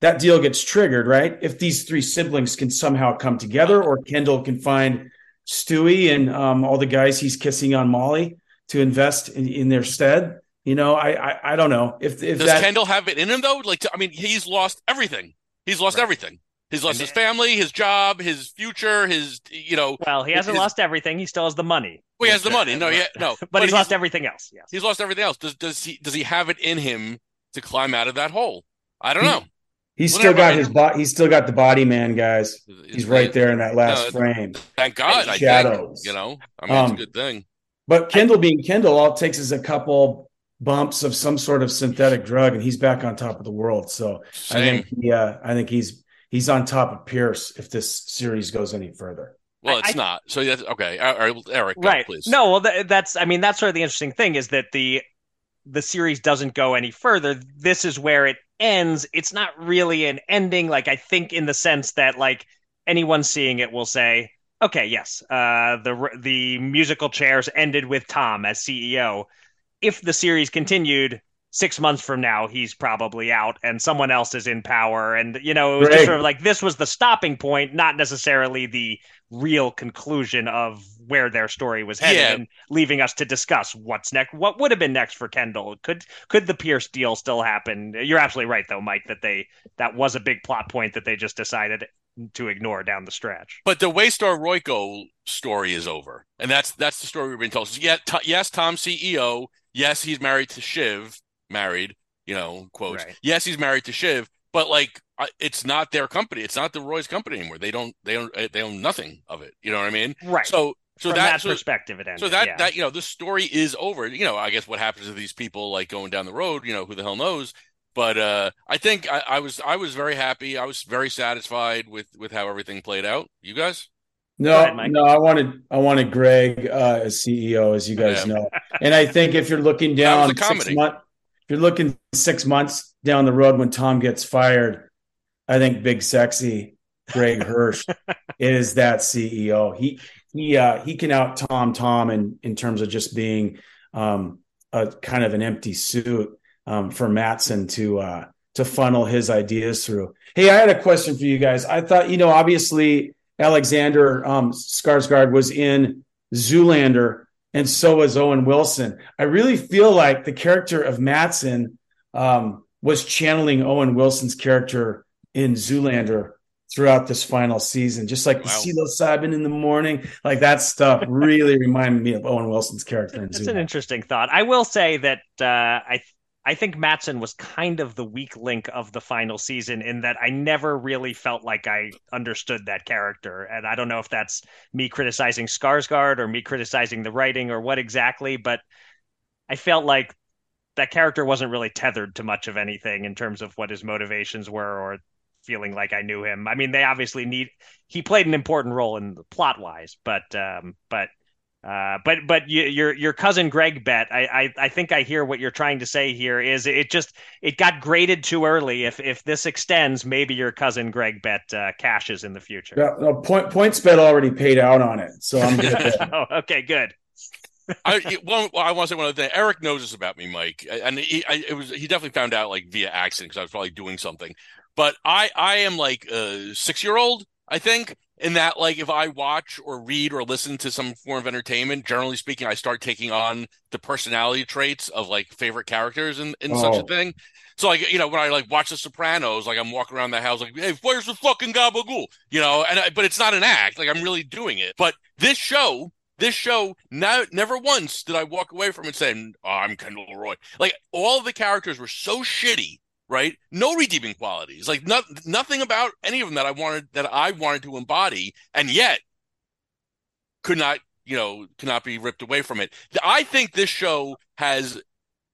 that deal gets triggered, right? If these three siblings can somehow come together, or Kendall can find Stewie and um, all the guys he's kissing on Molly to invest in, in their stead. You know, I, I I don't know if if Does that Kendall have it in him though? Like, I mean, he's lost everything. He's lost everything. He's lost his family, his job, his future, his you know. Well, he hasn't his- lost everything. He still has the money. Well, he has the money. No, yeah, no. But, he's, lost everything else. Yes. He's lost everything else. Does does he does he have it in him to climb out of that hole? I don't know. He's still got his body. He's still got the body man, guys. He's right there in that last No, frame. Thank God. I Shadows. think you know. I mean, it's Um, a good thing. But Kendall being Kendall, all it takes is a couple bumps of some sort of synthetic drug, and he's back on top of the world. So I think, yeah, I think he's he's on top of Pierce if this series goes any further. Well, it's I- not. So that's okay. All right, Eric, go, right please. no well th- that's i mean that's sort of the interesting thing is that the the series doesn't go any further this is where it ends. It's not really an ending like i think in the sense that like anyone seeing it will say okay yes uh the the musical chairs ended with tom as ceo if the series continued six months from now he's probably out and someone else is in power. And you know it was just sort of like this was the stopping point not necessarily the real conclusion of where their story was headed Yeah. and leaving us to discuss what's next what would have been next for kendall could could the pierce deal still happen you're absolutely right though mike that they that was a big plot point that they just decided to ignore down the stretch But the Waystar RoyCo story is over, and that's that's the story we've been told. So, yeah, to, yes, Tom CEO. Yes, he's married to Shiv. Married, you know, quotes. Right. Yes, he's married to Shiv, but like, it's not their company. It's not the Roy's company anymore. They don't. They don't. They own nothing of it. You know what I mean? right So, so from that, that, so, perspective it ended so that yeah. that you know, this story is over. You know, I guess what happens to these people like going down the road. You know, who the hell knows? But uh, I think I, I was I was very happy. I was very satisfied with with how everything played out. You guys? No, ahead, no, I wanted I wanted Greg uh, as CEO, as you guys Yeah. know, and I think if you're looking down six comedy. month, if you're looking six months down the road when Tom gets fired, I think Big Sexy Greg Hirsch is that CEO. He he uh, he can out Tom Tom in in terms of just being um, a kind of an empty suit um, for Matsson to uh, to funnel his ideas through. Hey, I had a question for you guys. I thought you know obviously Alexander um, Skarsgård was in Zoolander, and so was Owen Wilson. I really feel like the character of Matsson um, was channeling Owen Wilson's character in Zoolander throughout this final season. Just like the Wow. psilocybin in the morning, like that stuff really reminded me of Owen Wilson's character in That's an interesting thought. I will say that uh, I I think Matsson was kind of the weak link of the final season in that I never really felt like I understood that character, and I don't know if that's me criticizing Skarsgård or me criticizing the writing or what exactly, but I felt like that character wasn't really tethered to much of anything in terms of what his motivations were or feeling like I knew him. I mean, they obviously need he played an important role in the plot wise, but um, but uh, but but you, your your cousin Greg bet. I, I I think I hear what you're trying to say here. Is it just it got graded too early? If if this extends, maybe your cousin Greg bet uh, cashes in the future. Yeah, no, point points bet already paid out on it, so I'm good. oh, okay, good. I one, well, I want to say one other thing. Eric knows this about me, Mike, and he I, it was he definitely found out like via accident because I was probably doing something. But I I am like a six year old, I think, in that like if I watch or read or listen to some form of entertainment, generally speaking, I start taking on the personality traits of like favorite characters in in such a Oh. thing. So like you know when I like watch The Sopranos, like I'm walking around the house like, hey, where's the fucking gabagool? You know, and I, but it's not an act. Like I'm really doing it. But this show this show no, never once did I walk away from it saying, oh, I'm Kendall Roy. Like all the characters were so shitty, right? No redeeming qualities. Like not, nothing about any of them that I wanted that I wanted to embody, and yet could not, you know, cannot be ripped away from it. I think this show has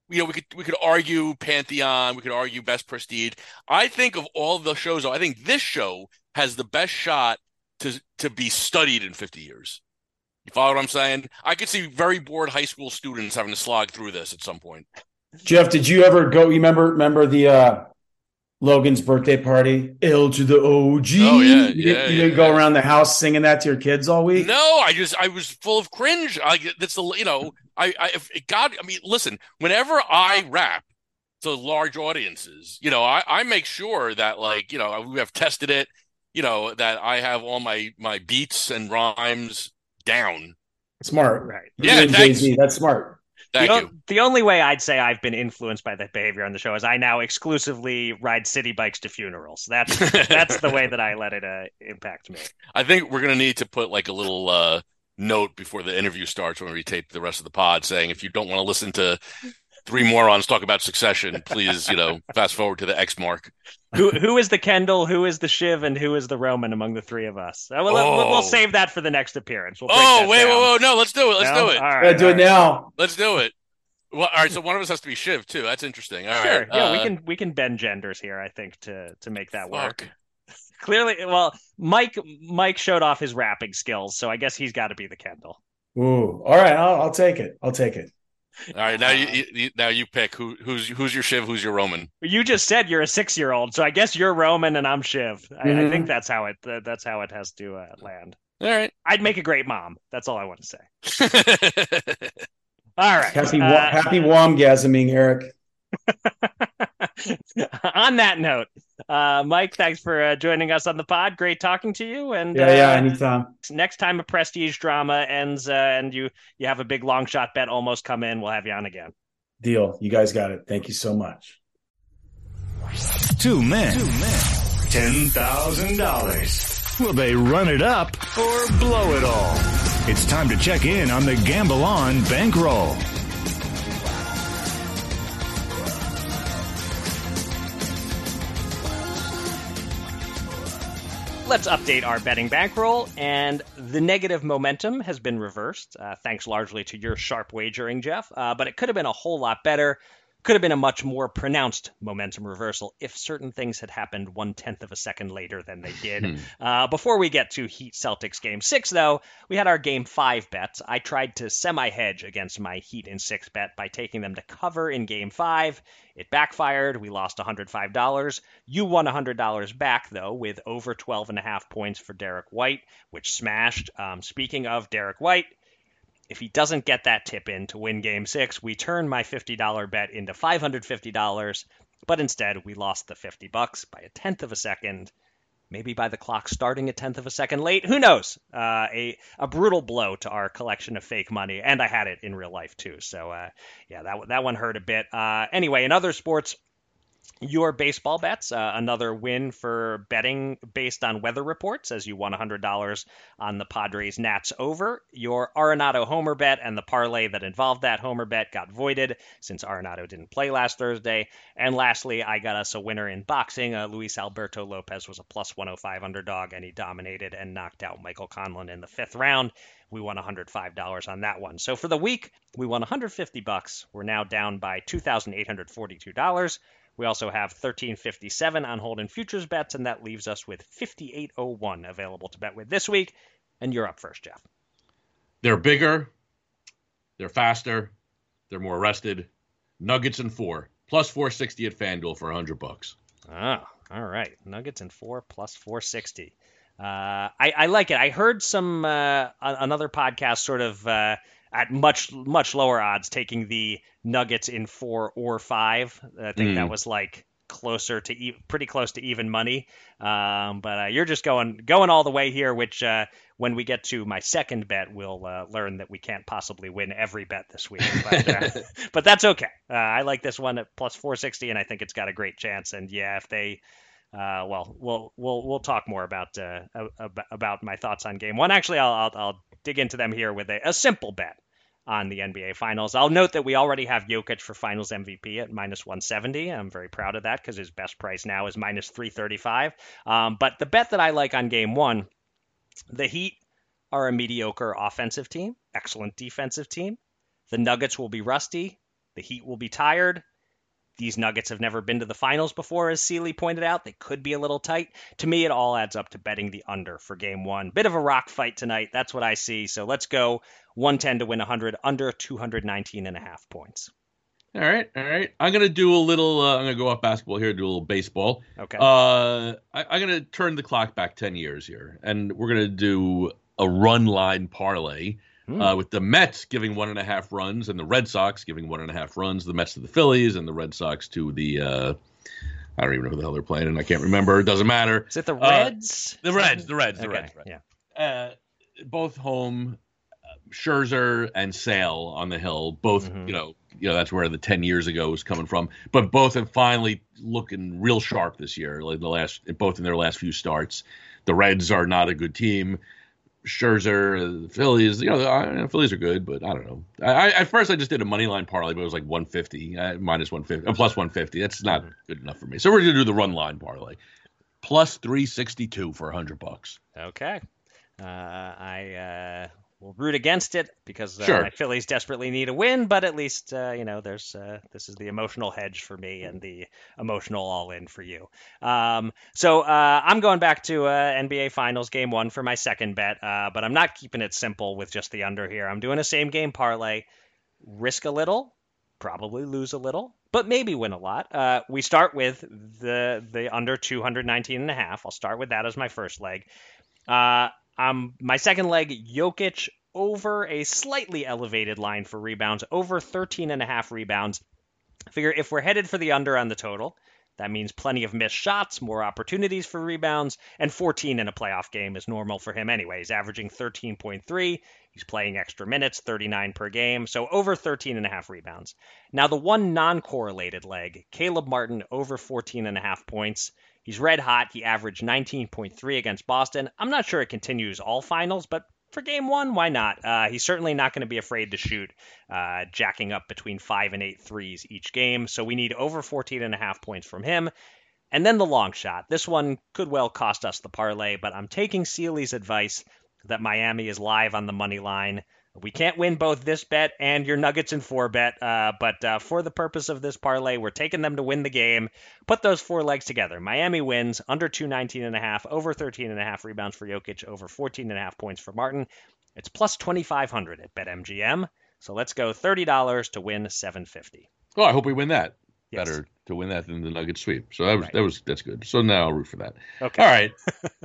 you know, we could we could argue Pantheon, we could argue Best Prestige. I think of all the shows, I think this show has the best shot to to be studied in 50 years. You follow what I'm saying? I could see very bored high school students having to slog through this at some point. Jeff, did you ever go? You remember remember the uh Logan's birthday party? L to the OG. Oh, yeah, you, yeah, you yeah, didn't go yeah. around the house singing that to your kids all week. No, I just I was full of cringe. I that's the you know I I if God I mean listen whenever I rap to large audiences, you know I I make sure that like you know we have tested it, you know that I have all my my beats and rhymes down. Smart. Right. Yeah, thanks. Jay-Z, that's smart. Thank the, you. o- the only way I'd say I've been influenced by that behavior on the show is I now exclusively ride city bikes to funerals. That's that's the way that I let it uh, impact me. I think we're gonna need to put like a little uh, note before the interview starts when we tape the rest of the pod, saying if you don't want to listen to three morons talk about Succession, please, you know, fast forward to the X mark. Who who is the Kendall? Who is the Shiv? And who is the Roman among the three of us? Uh, we'll, we'll, Oh. we'll save that for the next appearance. We'll Oh wait, down. wait, wait, no, let's do it. Let's No? do it. All right, Gotta do all it right. now. Let's do it. Well, all right. So one of us has to be Shiv too. That's interesting. All right. Sure. Yeah, we uh, can we can bend genders here. I think to to make that work. Clearly, well, Mike Mike showed off his rapping skills, so I guess he's got to be the Kendall. Ooh. All right. I'll, I'll take it. I'll take it. All right. Now you, you- you now you pick who who's who's your Shiv, who's your Roman. You just said you're a six year old, so I guess you're Roman and I'm Shiv. I, I Mhm. think that's how it uh, that's how it has to uh, land. All right. I'd make a great mom. That's all I want to say. All right. Happy, wa- Uh, happy womgasming, Eric. on that note, uh, Mike, thanks for uh, joining us on the pod. Great talking to you. And Yeah, yeah. uh, Anytime. next time a prestige drama ends uh, and you you have a big long shot bet almost come in, we'll have you on again. Deal. You guys got it. Thank you so much. Two men. Two men. Ten thousand dollars. Will they run it up or blow it all? It's time to check in on the Gamble On bankroll. Let's update our betting bankroll, and the negative momentum has been reversed, uh, thanks largely to your sharp wagering, Jeff. Uh, but it could have been a whole lot better. Could have been a much more pronounced momentum reversal if certain things had happened one tenth of a second later than they did. Uh, before we get to Heat Celtics game six, though, we had our game five bets. I tried to semi hedge against my Heat in six bet by taking them to cover in game five. It backfired. We lost $105. You won $100 back, though, with over 12 and a half points for Derrick White, which smashed. Um, speaking of Derrick White, if he doesn't get that tip in to win game six, we turn my $50 bet into $550, but instead we lost the 50 bucks by a tenth of a second. Maybe by the clock starting a tenth of a second late. Who knows? Uh, a a brutal blow to our collection of fake money, and I had it in real life too. So uh, yeah, that that one hurt a bit. Uh, anyway, in other sports, your baseball bets, uh, another win for betting based on weather reports, as you won $100 on the Padres Nats over. Your Arenado homer bet and the parlay that involved that homer bet got voided since Arenado didn't play last Thursday. And lastly, I got us a winner in boxing. Uh, Luis Alberto Lopez was a plus 105 underdog, and he dominated and knocked out Michael Conlan in the fifth round. We won $105 on that one. So for the week, we won 150 bucks. We're now down by $2,842. We also have 1357 on hold and futures bets, and that leaves us with 5801 available to bet with this week. And you're up first, Jeff. They're bigger, they're faster, they're more rested. Nuggets and four, plus 460 at FanDuel for 100 bucks. Oh, all right. Nuggets and four plus 460. Uh, I, I like it. I heard some uh, another podcast sort of uh, at much much lower odds taking the Nuggets in four or five. I think that Mm. was like closer to e- pretty close to even money. Um, but uh, you're just going going all the way here, which uh, when we get to my second bet, we'll uh, learn that we can't possibly win every bet this week. But, uh, but that's okay. Uh, I like this one at plus 460, and I think it's got a great chance. And yeah, if they uh, well, we'll we'll we'll talk more about uh, about my thoughts on game one. Actually, I'll I'll, I'll dig into them here with a, a simple bet on the NBA Finals. I'll note that we already have Jokic for Finals MVP at minus 170. I'm very proud of that because his best price now is minus 335. Um, but the bet that I like on game one, the Heat are a mediocre offensive team, excellent defensive team. The Nuggets will be rusty. The Heat will be tired. These Nuggets have never been to the finals before, as Seely pointed out. They could be a little tight. To me, it all adds up to betting the under for game one. Bit of a rock fight tonight. That's what I see. So let's go 110 to win 100, under 219 and a half points. All right, all right. I'm gonna do a little. Uh, I'm gonna go off basketball here, do a little baseball. Okay. Uh, I, I'm gonna turn the clock back ten years here, and we're gonna do a run line parlay Hmm. uh, with the Mets giving one and a half runs and the Red Sox giving one and a half runs. The Mets to the Phillies and the Red Sox to the. Uh, I don't even know who the hell they're playing, and I can't remember. It doesn't matter. Is it the uh, Reds? The Reds, the Reds, the okay. Reds. Right. Yeah. Uh, both home Scherzer and Sale on the hill. Both, Mhm. you know, you know that's where the ten years ago was coming from. But both have finally looking real sharp this year. Like the last, both in their last few starts. The Reds are not a good team. Scherzer, the Phillies, you know, I, the Phillies are good, but I don't know. I, I, at first I just did a money line parlay, but it was like 150, uh, minus 150, uh, plus 150. That's not good enough for me. So we're gonna do the run line parlay, plus 362 for 100 bucks. Okay. Uh, I will root against it because uh, Sure. my Phillies desperately need a win, but at least uh, you know there's uh, this is the emotional hedge for me and the emotional all in for you. Um, so uh, I'm going back to uh, NBA Finals Game One for my second bet, uh, but I'm not keeping it simple with just the under here. I'm doing a same game parlay, risk a little, probably lose a little, but maybe win a lot. Uh, we start with the the under 219 and a half. I'll start with that as my first leg. Uh, um, my second leg, Jokic over a slightly elevated line for rebounds, over 13 and a half rebounds. Figure if we're headed for the under on the total, that means plenty of missed shots, more opportunities for rebounds, and 14 in a playoff game is normal for him anyway. He's averaging 13.3. He's playing extra minutes, 39 per game, so over 13 and a half rebounds. Now the one non-correlated leg, Caleb Martin over 14 and a half points. He's red hot. He averaged 19.3 against Boston. I'm not sure it continues all finals, but for game one, why not? Uh, he's certainly not going to be afraid to shoot, uh, jacking up between five and eight threes each game. So we need over 14 and a half points from him. And then the long shot. This one could well cost us the parlay, but I'm taking Seely's advice that Miami is live on the money line. We can't win both this bet and your Nuggets and four bet, uh, but uh, for the purpose of this parlay, we're taking them to win the game. Put those four legs together. Miami wins under 219 and a half, over 13 and a half rebounds for Jokic, over 14 and a half points for Martin. It's plus 2500 at BetMGM. So let's go $30 to win 750. Oh, I hope we win that. Yes. Better to win that than the Nuggets sweep. So that was Right. that was that's good. So now I'll root for that. Okay. All right.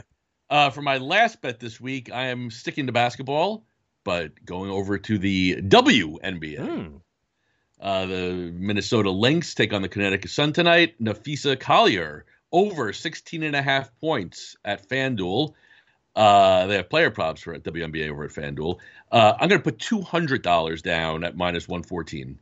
uh, for my last bet this week, I am sticking to basketball, but going over to the WNBA. Hmm. Uh, the Minnesota Lynx take on the Connecticut Sun tonight. Napheesa Collier over 16 and a half points at FanDuel. Uh, they have player props for at WNBA over at FanDuel. Uh, I'm going to put $200 down at minus 114.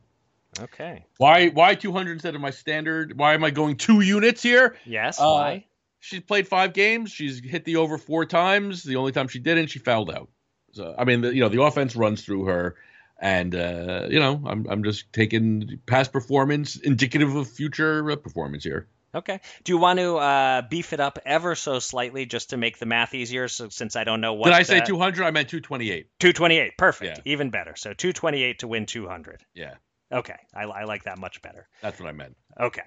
Okay. Why why 200 instead of my standard? Why am I going two units here? Yes. Uh, why? She's played five games. She's hit the over four times. The only time she didn't, she fouled out. So I mean, the, you know, the offense runs through her, and uh, you know, I'm I'm just taking past performance indicative of future uh, performance here. Okay. Do you want to uh, beef it up ever so slightly just to make the math easier? So since I don't know what Did I say uh, 200? I meant 228. 228. Perfect. Yeah. Even better. So 228 to win 200. Yeah, Okay. I, I like that much better. that's what I meant. Okay.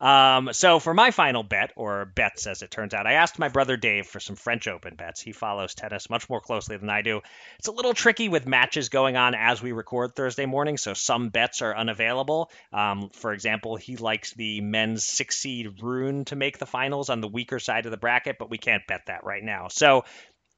Um, so for my final bet, or bets as it turns out, I asked my brother Dave for some French Open bets. He follows tennis much more closely than I do. It's a little tricky with matches going on as we record Thursday morning, so some bets are unavailable. Um, for example, he likes the men's six seed Rune to make the finals on the weaker side of the bracket, but we can't bet that right now. So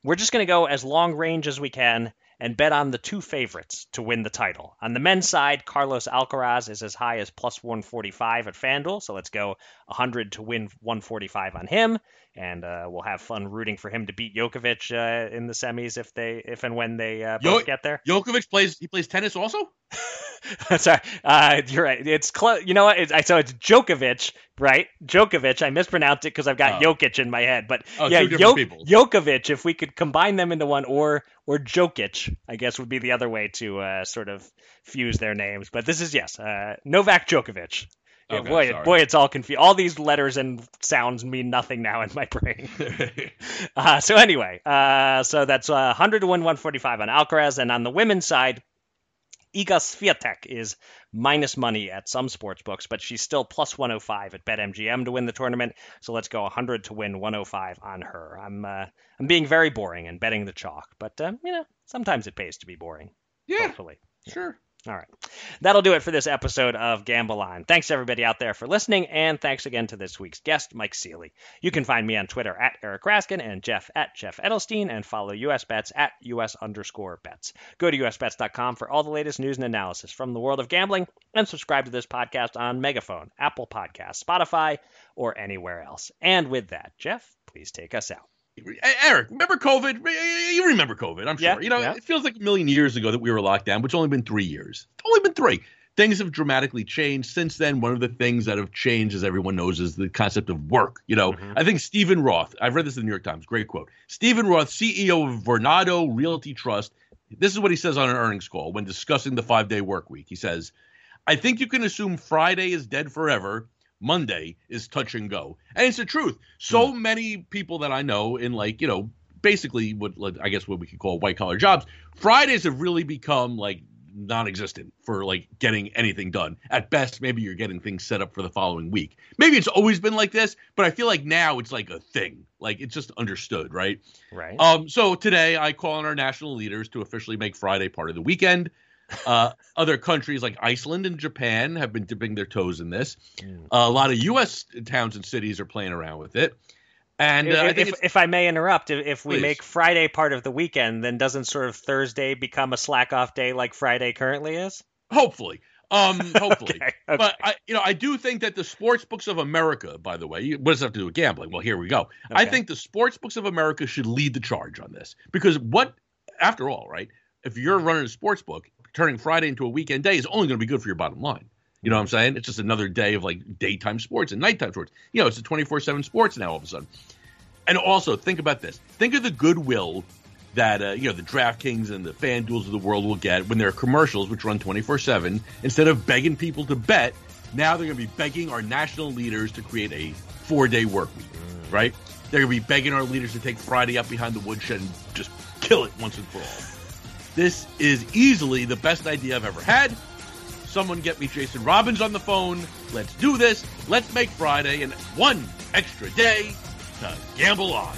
we're just going to go as long range as we can and bet on the two favorites to win the title. On the men's side, Carlos Alcaraz is as high as plus 145 at FanDuel, so let's go 100 to win 145 on him, and uh, we'll have fun rooting for him to beat Djokovic uh, in the semis if they, if and when they uh, Yo- both get there. Djokovic plays. He plays tennis also. Sorry, uh, you're right. It's close. You know what? It's, I, so it's Djokovic, right? Djokovic. I mispronounced it because I've got Oh. Jokic in my head, but Oh, yeah, two people. Jokovic. If we could combine them into one, or or Jokic, I guess would be the other way to uh, sort of fuse their names. But this is yes, uh, Novak Djokovic. Yeah, boy, sorry. boy, it's all confused. All these letters and sounds mean nothing now in my brain. Uh, so anyway, uh, so that's uh, 100 to win 145 on Alcaraz, and on the women's side, Iga Swiatek is minus money at some sports books, but she's still plus 105 at BetMGM to win the tournament. So let's go 100 to win 105 on her. I'm uh, I'm being very boring and betting the chalk, but uh, you know sometimes it pays to be boring. yeah, Hopefully. sure. All right. That'll do it for this episode of Gamble On. Thanks everybody out there for listening, and thanks again to this week's guest, Mike Seely. You can find me on Twitter at Eric Raskin and Jeff at Jeff Edelstein, and follow US Bets at US underscore bets. Go to usbets.com for all the latest news and analysis from the world of gambling, and subscribe to this podcast on Megaphone, Apple Podcasts, Spotify, or anywhere else. And with that, Jeff, please take us out. Eric, remember COVID? You remember COVID, I'm Yeah, sure. You know, yeah. it feels like a million years ago that we were locked down, but it's only been three years. It's only been three. Things have dramatically changed since then. One of the things that have changed, as everyone knows, is the concept of work. You know, Mhm. I think Steven Roth, I've read this in the New York Times, great quote. Steven Roth, CEO of Vornado Realty Trust, this is what he says on an earnings call when discussing the five day work week. He says, I think you can assume Friday is dead forever. Monday is touch and go. And it's the truth. So many people that I know in like, you know, basically what like, I guess what we could call white collar jobs, Fridays have really become like non-existent for like getting anything done. At best, maybe you're getting things set up for the following week. Maybe it's always been like this, but I feel like now it's like a thing. Like it's just understood, right? Right. Um, so today I call on our national leaders to officially make Friday part of the weekend. Uh, other countries like Iceland and Japan have been dipping their toes in this. Mm. a lot of U.S. towns and cities are playing around with it. And uh, if, if, if I may interrupt, if, if we Please. make Friday part of the weekend, then doesn't sort of Thursday become a slack off day like Friday currently is? hopefully, um, hopefully. Okay, okay. But I, you know, I do think that the sports books of America, by the way, what does that have to do with gambling? Well, here we go. I think the sports books of America should lead the charge on this because what, after all, right? If you're running a sports book, turning Friday into a weekend day is only going to be good for your bottom line. You know what I'm saying? It's just another day of like daytime sports and nighttime sports. You know, it's a 24 7 sports now all of a sudden. And also, think about this. Think of the goodwill that, uh, you know, the DraftKings and the FanDuels of the world will get when there are commercials which run 24 7. Instead of begging people to bet, now they're going to be begging our national leaders to create a four day work week, right? They're going to be begging our leaders to take Friday up behind the woodshed and just kill it once and for all. This is easily the best idea I've ever had. Someone get me Jason Robins on the phone. Let's do this. Let's make Friday and one extra day to gamble on.